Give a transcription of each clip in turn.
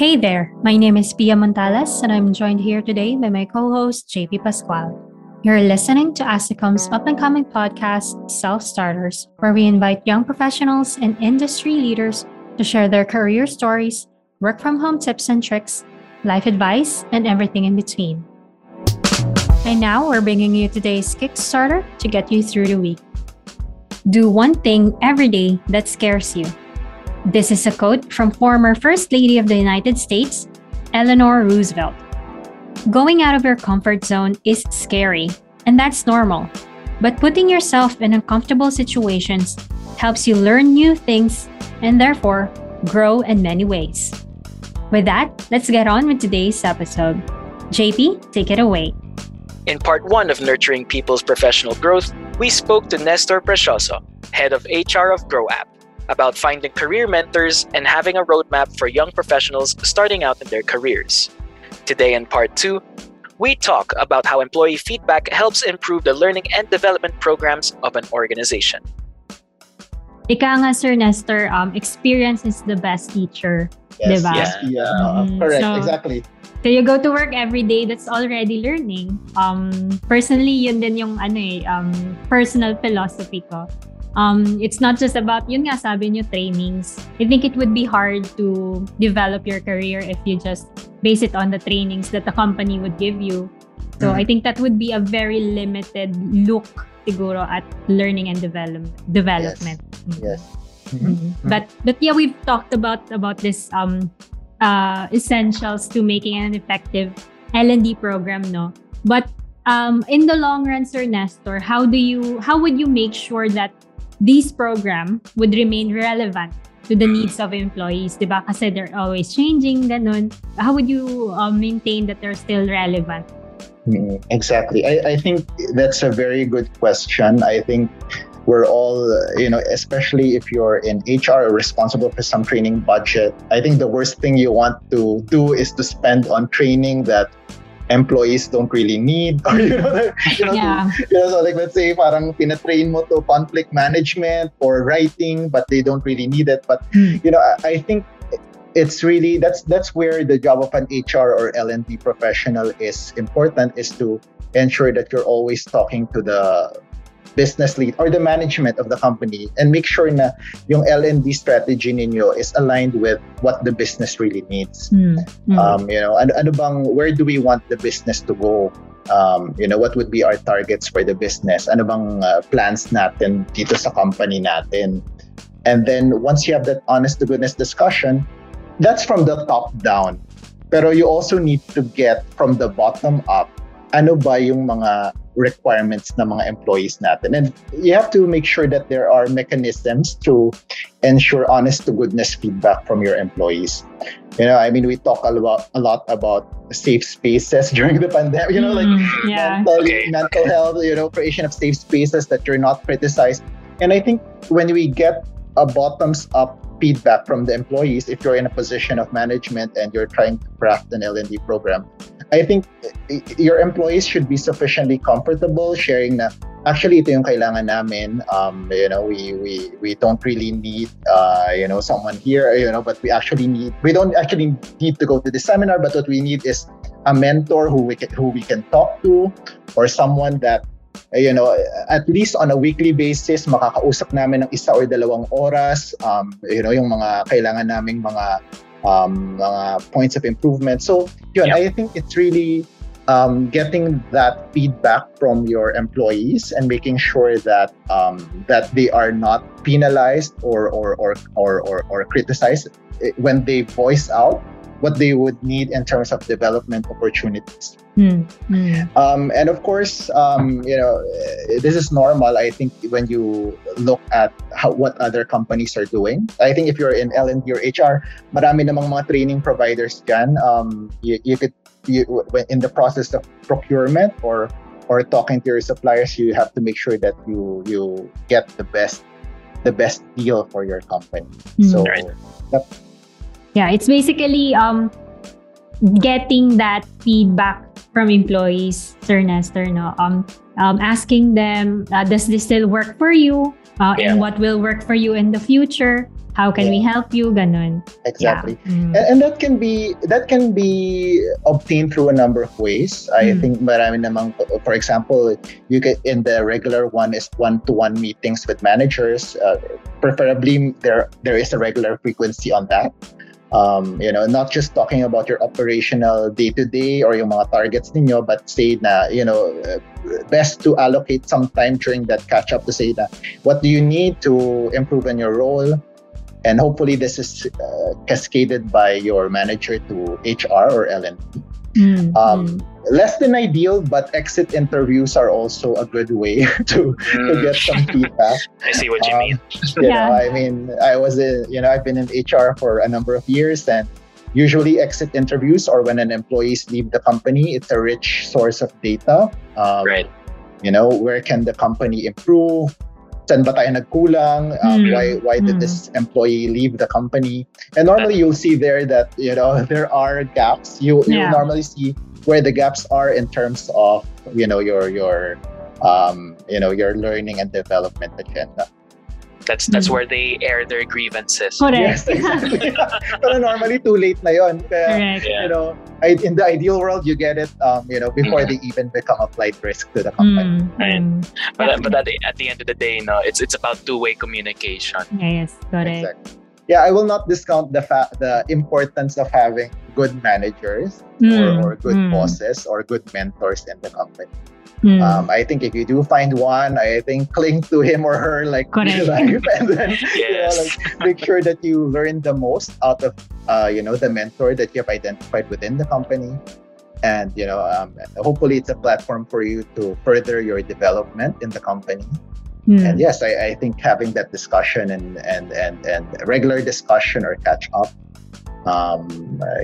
Hey there, my name is Pia Montalas, and I'm joined here today by my co host, JP Pascual. You're listening to ASICOM's up and coming podcast, Self Starters, where we invite young professionals and industry leaders to share their career stories, work from home tips and tricks, life advice, and everything in between. And now we're bringing you today's Kickstarter to get you through the week. Do one thing every day that scares you. This is a quote from former First Lady of the United States, Eleanor Roosevelt. Going out of your comfort zone is scary, and that's normal. But putting yourself in uncomfortable situations helps you learn new things and therefore grow in many ways. With that, let's get on with today's episode. JP, take it away. In part one of Nurturing People's Professional Growth, we spoke to Nestor Precioso, head of HR of GrowApp about finding career mentors and having a roadmap for young professionals starting out in their careers. Today, in part two, we talk about how employee feedback helps improve the learning and development programs of an organization. Ika nga, Sir Nestor, um, experience is the best teacher. Yes, diba? yes, yeah, Mhm. correct, So- exactly. So you go to work every day, that's already learning. Um, personally, yun din yung ano eh, um, personal philosophy ko. Um, it's not just about, yun nga sabi nyo, trainings. I think it would be hard to develop your career if you just base it on the trainings that the company would give you. So Mhm. I think that would be a very limited look siguro at learning and development. development. Mm. Yes. Mhm. But but yeah, we've talked about about this um uh essentials to making an effective L&D program, no. But um in the long run, Sir Nestor, how do you how would you make sure that these program would remain relevant to the needs of employees, 'di ba? Kasi they're always changing, ganun. How would you um, maintain that they're still relevant? Mm, Exactly. I, I think that's a very good question. I think we're all, uh, you know, especially if you're in HR responsible for some training budget, I think the worst thing you want to do is to spend on training that employees don't really need or you know, you know, Yeah. you know, so like let's say parang pinatrain mo to conflict management or writing but they don't really need it but Hmm. you know I, I think it's really that's that's where the job of an HR or L&D professional is important is to ensure that you're always talking to the business lead or the management of the company and make sure na yung L&D strategy ninyo is aligned with what the business really needs. Mm. Mm. um, you know ano, ano bang where do we want the business to go? Um, you know what would be our targets for the business? Ano bang uh, plans natin dito sa company natin? And then once you have that honest to goodness discussion that's from the top down. Pero you also need to get from the bottom up ano ba yung mga requirements ng mga employees natin and you have to make sure that there are mechanisms to ensure honest to goodness feedback from your employees you know i mean we talk a lot a lot about safe spaces during the pandemic you know like Mm, yeah. mental, Okay. mental health you know creation of safe spaces that you're not criticized and i think when we get a bottoms up feedback from the employees if you're in a position of management and you're trying to craft an L&D program I think your employees should be sufficiently comfortable sharing na actually ito yung kailangan namin. Um you know we we we don't really need uh you know someone here you know but we actually need we don't actually need to go to the seminar but what we need is a mentor who we can who we can talk to or someone that you know at least on a weekly basis makakausap namin ng isa or dalawang oras. Um you know yung mga kailangan naming mga um mga points of improvement so yun Yeah. i think it's really um, getting that feedback from your employees and making sure that um, that they are not penalized or or or or or, or criticized eh, when they voice out what they would need in terms of development opportunities. Mm, mm. Um, and of course, um, you know, eh, this is normal. I think when you look at how, what other companies are doing, I think if you're in L&D or HR, marami namang mga training providers dyan. Um, you, you could, you, in the process of procurement or or talking to your suppliers, you have to make sure that you you get the best the best deal for your company. Mm. So Right. Yeah, it's basically um getting that feedback from employees, Sir Nestor, no? Um, um, asking them, uh, does this still work for you? Uh, Yeah. And what will work for you in the future? How can we help you? Ganun. Exactly. Yeah. Mm. And, and that can be that can be obtained through a number of ways. I Mm. think marami namang for example, you get in the regular one is one-to-one meetings with managers. Uh, preferably there there is a regular frequency on that. Um, you know, not just talking about your operational day-to-day or yung mga targets ninyo, but say na, you know, uh, best to allocate some time during that catch-up to say na, what do you need to improve in your role? and hopefully this is uh, cascaded by your manager to HR or L&D. Mm, Um, mm. Less than ideal, but exit interviews are also a good way to, to Mm, get some feedback. I see what you Um, mean. You Yeah. know, I mean, I was, in, you know, I've been in HR for a number of years, and usually exit interviews or when an employees leave the company, it's a rich source of data. Um, Right. You know, where can the company improve? Saan ba tayo nagkulang? Mm. Um, Why why Mm. did this employee leave the company? And normally you'll see there that you know there are gaps. You you normally see where the gaps are in terms of you know your your um, you know your learning and development agenda. That's that's Mm. where they air their grievances. Correct. Yes, exactly. Pero normally too late na yon. Kaya, Correct. Yeah. you know, I, in the ideal world, you get it, um, you know, before Mm. they even become a flight risk to the company. Mm, Right. mm. But, but at, the, at the end of the day, no, it's it's about two-way communication. Yes, correct. Exactly. Yeah, I will not discount the fa- the importance of having good managers Mm, or, or good mm, bosses or good mentors in the company. Mm. Um, I think if you do find one, I think cling to him or her like Correct. real life, and then you know, like make sure that you learn the most out of uh, you know the mentor that you have identified within the company, and you know um, hopefully it's a platform for you to further your development in the company. Mm. And yes, I, I think having that discussion and and and and regular discussion or catch up, um,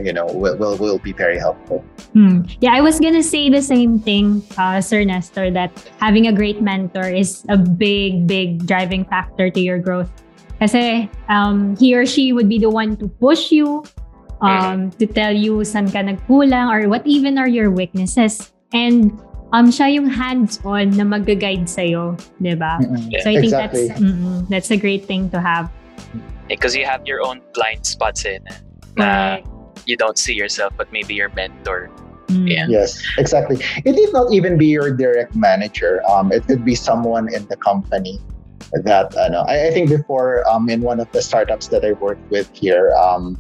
you know, will, will will be very helpful. Hmm. Yeah, I was gonna say the same thing, uh, Sir Nestor, that having a great mentor is a big, big driving factor to your growth. Kasi um, he or she would be the one to push you, um, to tell you saan ka nagkulang or what even are your weaknesses. And um, siya yung hands-on na mag-guide sa'yo, di ba? Yeah. So I think Exactly. that's mm, that's a great thing to have. Because you have your own blind spots in it. Na you don't see yourself, but maybe your mentor. Mm. Yeah. Yes, exactly. It need not even be your direct manager. Um, it could be someone in the company that I know. I, I think before um, in one of the startups that I worked with here, um,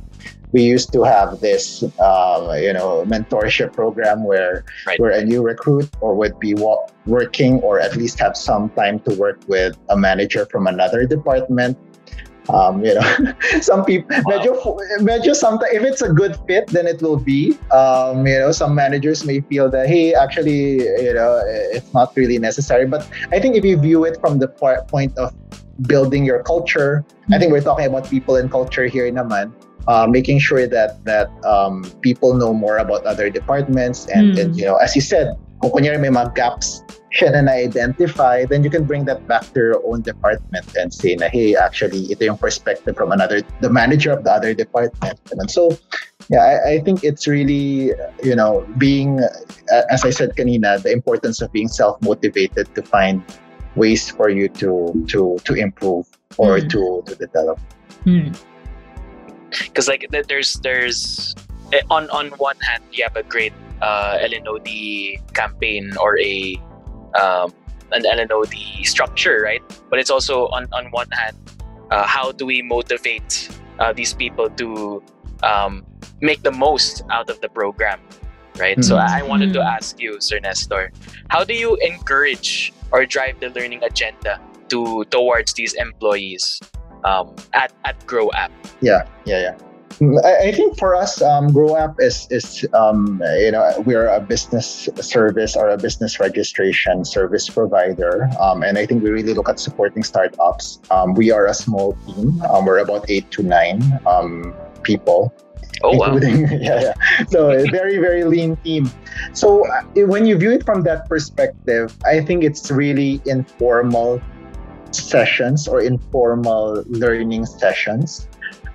we used to have this um, you know mentorship program where Right. where a new recruit or would be wa- working or at least have some time to work with a manager from another department. Um, you know, some people, Wow. medyo, medyo sometimes, if it's a good fit, then it will be. Um, you know, some managers may feel that, hey, actually, you know, it's not really necessary. But I think if you view it from the po- point of building your culture, I think we're talking about people and culture here naman. Uh, making sure that that um, people know more about other departments and, Mm. and you know as you said kung kunyari may mga gaps siya na na-identify, then you can bring that back to your own department and say na, hey, actually, ito yung perspective from another, the manager of the other department. And so, yeah, I, I think it's really, you know, being, uh, as I said kanina, the importance of being self-motivated to find ways for you to to to improve or Mm. to to develop. Mm. because like there's there's eh, on on one hand you have a great uh, L&D campaign or a um, an L&D structure, right? But it's also on on one hand, uh, how do we motivate uh, these people to um, make the most out of the program, right? So Mhm. I I wanted to Mhm. ask you, Sir Nestor, how do you encourage or drive the learning agenda to towards these employees um, at at Grow App? Yeah, yeah, yeah. I, I think for us, um, Grow App is is um, you know we're a business service or a business registration service provider, um, and I think we really look at supporting startups. Um, we are a small team. Um, we're about eight to nine um, people, Oh wow. including yeah, yeah. So a very very lean team. So uh, when you view it from that perspective, I think it's really informal sessions or informal learning sessions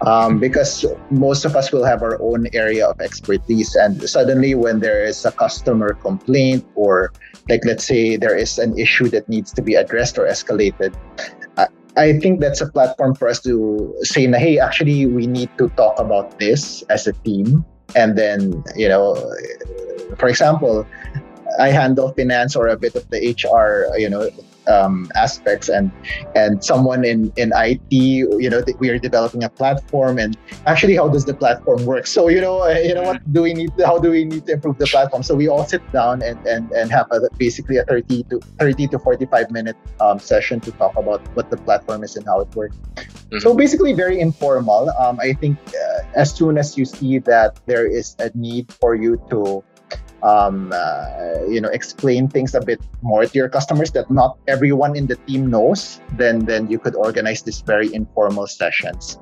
um, because most of us will have our own area of expertise and suddenly when there is a customer complaint or like let's say there is an issue that needs to be addressed or escalated I, I think that's a platform for us to say hey actually we need to talk about this as a team. And then you know for example I handle finance or a bit of the HR, you know, um, aspects and and someone in in IT you know we are developing a platform and actually how does the platform work? So you know uh, you know what do we need to, how do we need to improve the platform? So we all sit down and and, and have a, basically a 30 to 30 to 45 minute um, session to talk about what the platform is and how it works. Mm-hmm. so basically very informal. Um, I think uh, as soon as you see that there is a need for you to um, uh, you know explain things a bit more to your customers that not everyone in the team knows then then you could organize these very informal sessions.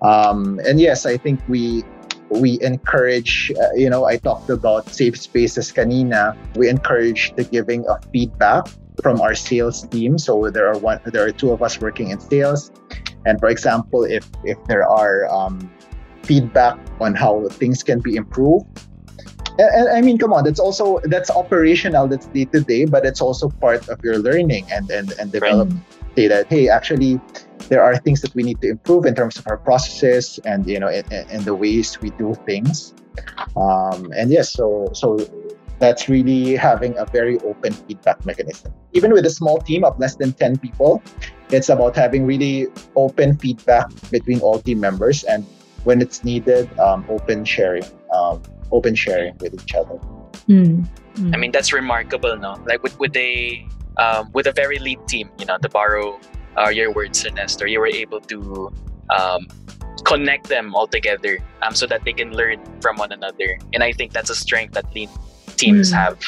Um, and yes i think we we encourage uh, you know i talked about safe spaces kanina. We encourage the giving of feedback from our sales team. So there are one there are two of us working in sales. And for example if if there are um, feedback on how things can be improved and, I mean, come on, that's also that's operational, that's day to day, but it's also part of your learning and and and develop right. say that hey, actually, there are things that we need to improve in terms of our processes and you know and, the ways we do things. Um, and yes, so so that's really having a very open feedback mechanism. Even with a small team of less than 10 people, it's about having really open feedback between all team members and when it's needed, um, open sharing. Um, open sharing with each other. Mm. Mm. I mean, that's remarkable, no? Like with with a um, with a very lean team, you know, to borrow uh, your words, Nestor, you were able to um, connect them all together um, so that they can learn from one another. And I think that's a strength that lean teams mm. have.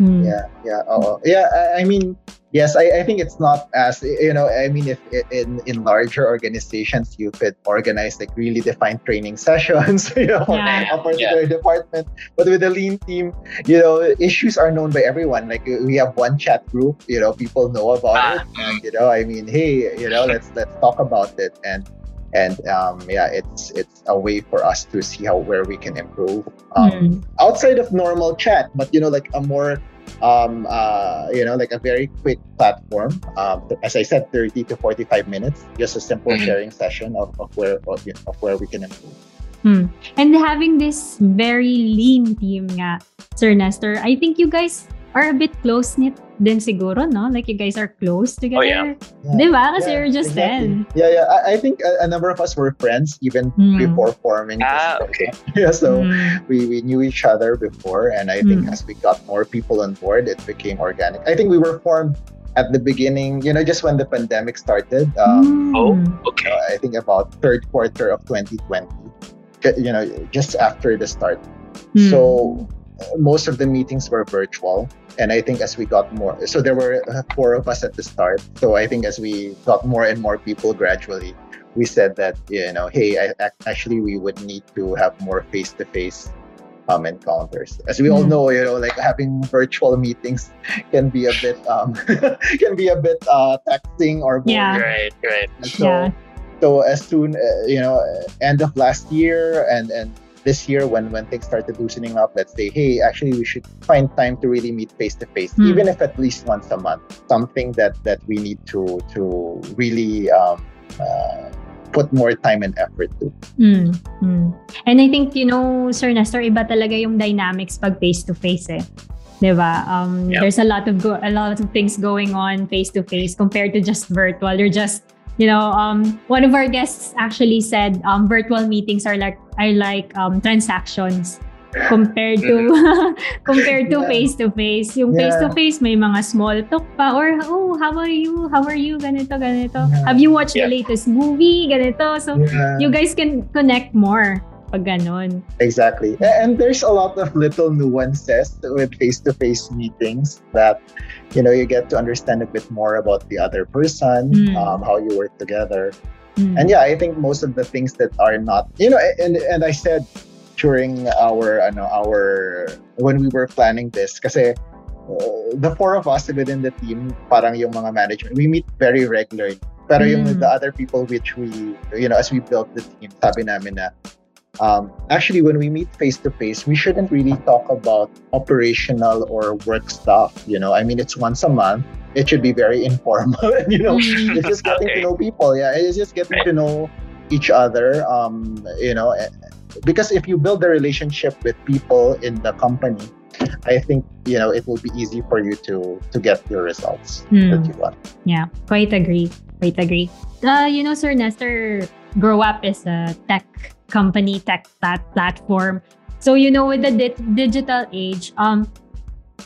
Mm. Yeah, yeah, oh, yeah. I, I mean, yes, I, I think it's not as you know. I mean, if in in larger organizations you could organize like really defined training sessions, you know, yeah. a particular yeah. department. But with a lean team, you know, issues are known by everyone. Like we have one chat group, you know, people know about ah. it, and you know, I mean, hey, you know, let's let's talk about it and and um, yeah, it's it's a way for us to see how where we can improve um, mm. outside of normal chat, but you know, like a more um, uh, you know, like a very quick platform. Um, as I said, 30 to 45 minutes, just a simple mm-hmm. sharing session of, of where of, of where we can improve. Hmm. And having this very lean team nga, Sir Nestor, I think you guys are a bit close-knit din siguro, no? Like you guys are close together. Oh, yeah. yeah. Di? Kasi yeah, you're just exactly. 10. Yeah, yeah. I, I think a, a, number of us were friends even mm. before forming ah, okay. yeah, so mm. we, we knew each other before. And I think mm. as we got more people on board, it became organic. I think we were formed at the beginning, you know, just when the pandemic started. Um, oh, okay. Uh, I think about third quarter of 2020, you know, just after the start. Mm. So most of the meetings were virtual and i think as we got more so there were uh, four of us at the start so i think as we got more and more people gradually we said that you know hey I, actually we would need to have more face-to-face um, encounters as we all hmm. know you know like having virtual meetings can be a bit um can be a bit uh taxing or boring. yeah right right so yeah. so as soon uh, you know end of last year and and this year when when things started loosening up let's say hey actually we should find time to really meet face to face even if at least once a month something that that we need to to really um, uh, put more time and effort to. Mm, mm. And I think, you know, Sir Nestor, iba talaga yung dynamics pag face-to-face eh. 'di ba? Um, yep. there's a lot of go- a lot of things going on face to face compared to just virtual. You're just you know, um, one of our guests actually said um, virtual meetings are like are like um, transactions compared to compared to face to face. Yung face to face may mga small talk pa or oh how are you? How are you? Ganito ganito. Yeah. Have you watched yeah. the latest movie? Ganito. So yeah. you guys can connect more pag ganun. Exactly. And there's a lot of little nuances with face-to-face meetings that you know you get to understand a bit more about the other person mm. um, how you work together mm. and yeah i think most of the things that are not you know and and i said during our know our when we were planning this kasi uh, the four of us within the team parang yung mga management we meet very regularly Pero yung Mm. with the other people which we, you know, as we built the team, sabi namin na, um, actually when we meet face to face, we shouldn't really talk about operational or work stuff. You know, I mean, it's once a month. It should be very informal. and, you know, it's just getting Okay. to know people. Yeah, it's just getting to know each other. Um, you know, eh, because if you build a relationship with people in the company, I think you know it will be easy for you to to get your results Hmm. that you want. Yeah, quite agree. Quite agree. Uh, you know, Sir Nestor, Grow App is a tech company, tech plat- platform. So, you know, with the di- digital age, um,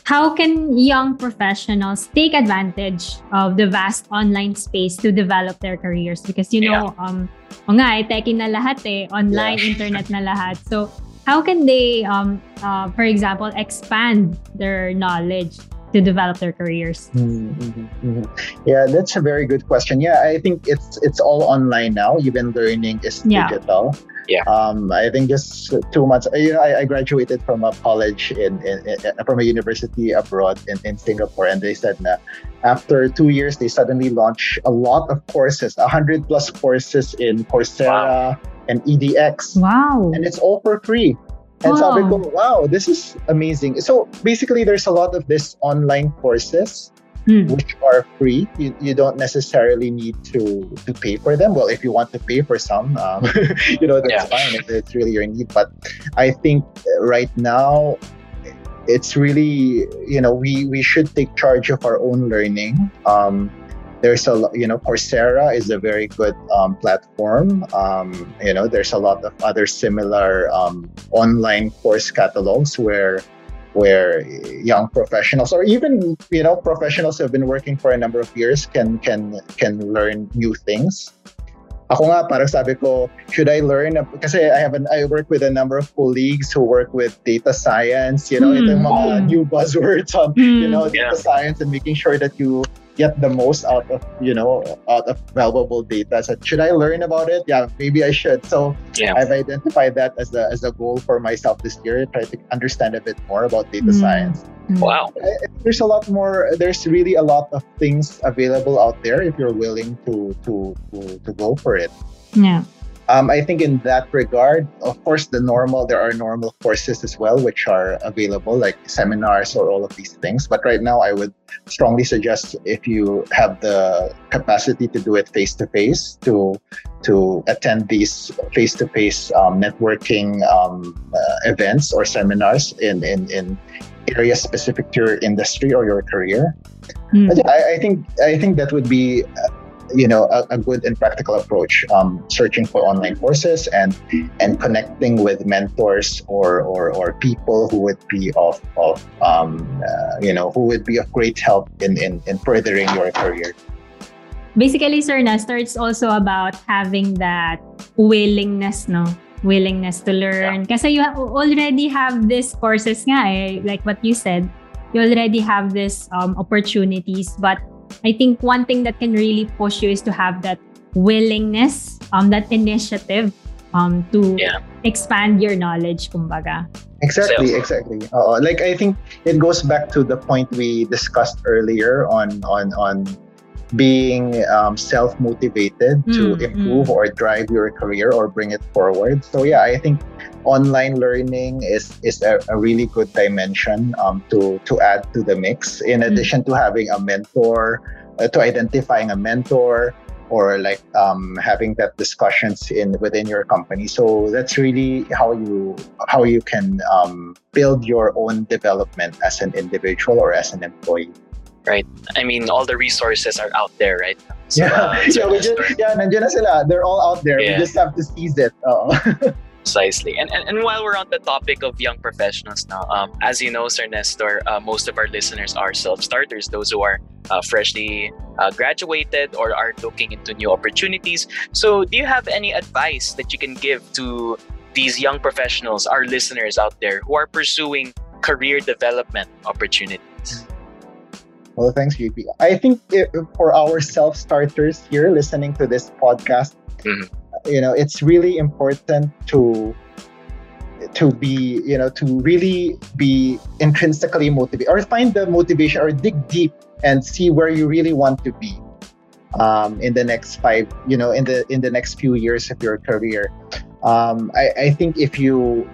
how can young professionals take advantage of the vast online space to develop their careers? Because, you know, um, o nga, eh, techie na lahat eh, online, Yeah. internet na lahat. So, how can they, um, uh, for example, expand their knowledge to develop their careers? Mm-hmm. Yeah, that's a very good question. Yeah, I think it's it's all online now. Even learning is Yeah. digital. Yeah. Um, I think just two months. You know, I, I graduated from a college in, in, in from a university abroad in, in Singapore, and they said that after two years they suddenly launched a lot of courses, a hundred plus courses in Coursera and edX Wow. and it's all for free. And sabi ko, Wow. wow, this is amazing. So basically, there's a lot of this online courses Hmm. which are free. You, you don't necessarily need to to pay for them. Well, if you want to pay for some, um, you know Yeah. that's fine if it's really your need. But I think right now, it's really you know we we should take charge of our own learning. Um, there's a you know Coursera is a very good um, platform. Um, you know there's a lot of other similar um, online course catalogs where where young professionals or even you know professionals who have been working for a number of years can can can learn new things. Ako nga, parang sabi ko, should I learn? Kasi I have an, I work with a number of colleagues who work with data science, you know, Hmm. ito yung mga new buzzwords on you know Yeah. data science and making sure that you get the most out of you know out of valuable data so should i learn about it yeah maybe i should so Yeah. i've identified that as a as a goal for myself this year try to understand a bit more about data Mm. science Wow. I- I- there's a lot more there's really a lot of things available out there if you're willing to to to, to go for it Yeah. Um, I think in that regard, of course, the normal there are normal courses as well, which are available, like seminars or all of these things. But right now, I would strongly suggest if you have the capacity to do it face to face, to to attend these face to face networking um, uh, events or seminars in in in areas specific to your industry or your career. Mm. I, I think I think that would be, you know, a, a good and practical approach. Um, searching for online courses and and connecting with mentors or or, or people who would be of of um, uh, you know who would be of great help in in, in furthering your career. Basically, Sir Nestor, it's also about having that willingness, no? Willingness to learn. Kasi you already have these courses nga eh, like what you said. You already have these um, opportunities. But I think one thing that can really push you is to have that willingness, um, that initiative um, to Yeah. expand your knowledge, kumbaga. Exactly, So- exactly. Uh, like I think it goes back to the point we discussed earlier on on on being um, self motivated to Mm, improve or drive your career or bring it forward. So yeah, I think online learning is is a, a really good dimension um, to to add to the mix. In Mm. addition to having a mentor, uh, to identifying a mentor or like um, having that discussions in within your company. So that's really how you how you can um, build your own development as an individual or as an employee. I mean, all the resources are out there, right? So, yeah, uh, so yeah, we just, yeah, nandiyan na sila. They're all out there. Yeah. We just have to seize it. Oo. Precisely. And, and and while we're on the topic of young professionals now, um, as you know, Sir Nestor, uh, most of our listeners are self-starters, those who are uh, freshly uh, graduated or are looking into new opportunities. So, do you have any advice that you can give to these young professionals, our listeners out there who are pursuing career development opportunities? Well, thanks, JP. I think it, for our self starters here listening to this podcast, Mhm. you know, it's really important to to be, you know, to really be intrinsically motivated or find the motivation or dig deep and see where you really want to be. um, in the next five, you know, in the in the next few years of your career. Um, I, I think if you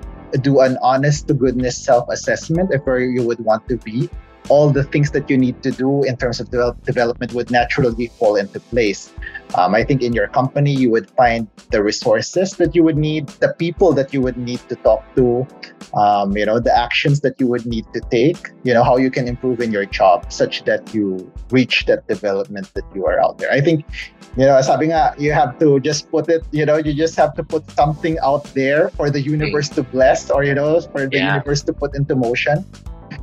do an honest to goodness self assessment of where you would want to be, all the things that you need to do in terms of develop, development would naturally fall into place. Um, I think in your company, you would find the resources that you would need, the people that you would need to talk to, um, you know, the actions that you would need to take, you know, how you can improve in your job such that you reach that development that you are out there. I think, you know, sabi nga, you have to just put it, you know, you just have to put something out there for the universe to bless or, you know, for the yeah. universe to put into motion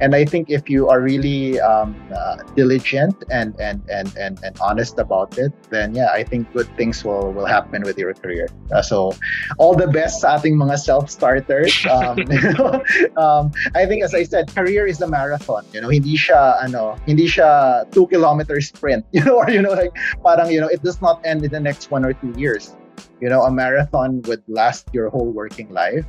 and I think if you are really um, uh, diligent and, and and and and honest about it, then yeah, I think good things will will happen with your career. Uh, so, all the best sa ating mga self starters. Um, um, I think as I said, career is a marathon. You know, hindi siya ano, hindi siya two kilometer sprint. You know, or you know like parang you know it does not end in the next one or two years. You know, a marathon would last your whole working life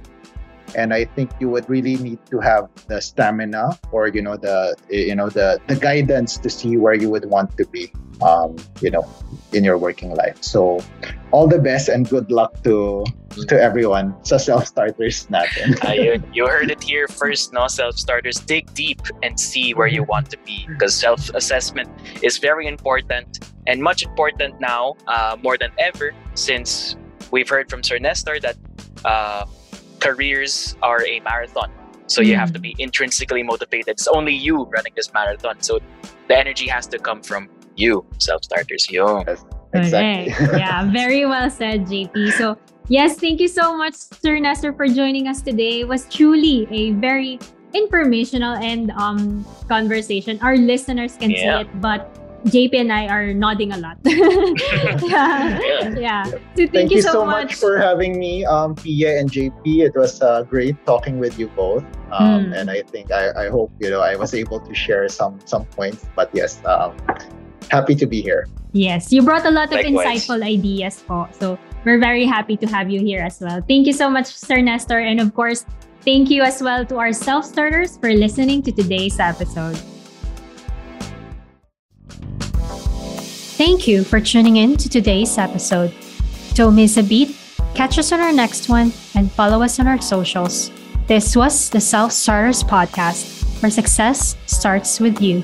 and i think you would really need to have the stamina or you know the you know the the guidance to see where you would want to be um, you know in your working life. So all the best and good luck to to everyone sa self-starters natin. Uh, you, you heard it here first no? Self-starters dig deep and see where you want to be because self-assessment is very important and much important now uh, more than ever since we've heard from sir nestor that uh, careers are a marathon. So you have to be mm. intrinsically motivated. It's only you running this marathon. So the energy has to come from you, self starters. You. Yes, exactly. Okay. yeah, very well said, JP. So yes, thank you so much, Sir Nestor, for joining us today. It was truly a very informational and um conversation. Our listeners can yeah. see it, but JP and I are nodding a lot. yeah. yeah. So thank, thank you, so, much. much. for having me, um, Pia and JP. It was uh, great talking with you both. Um, mm. And I think I, I hope you know I was able to share some some points. But yes, um, happy to be here. Yes, you brought a lot of Likewise. insightful ideas, po. So we're very happy to have you here as well. Thank you so much, Sir Nestor, and of course, thank you as well to our self starters for listening to today's episode. Thank you for tuning in to today's episode. Don't miss a beat, catch us on our next one, and follow us on our socials. This was the Self Starters Podcast, where success starts with you.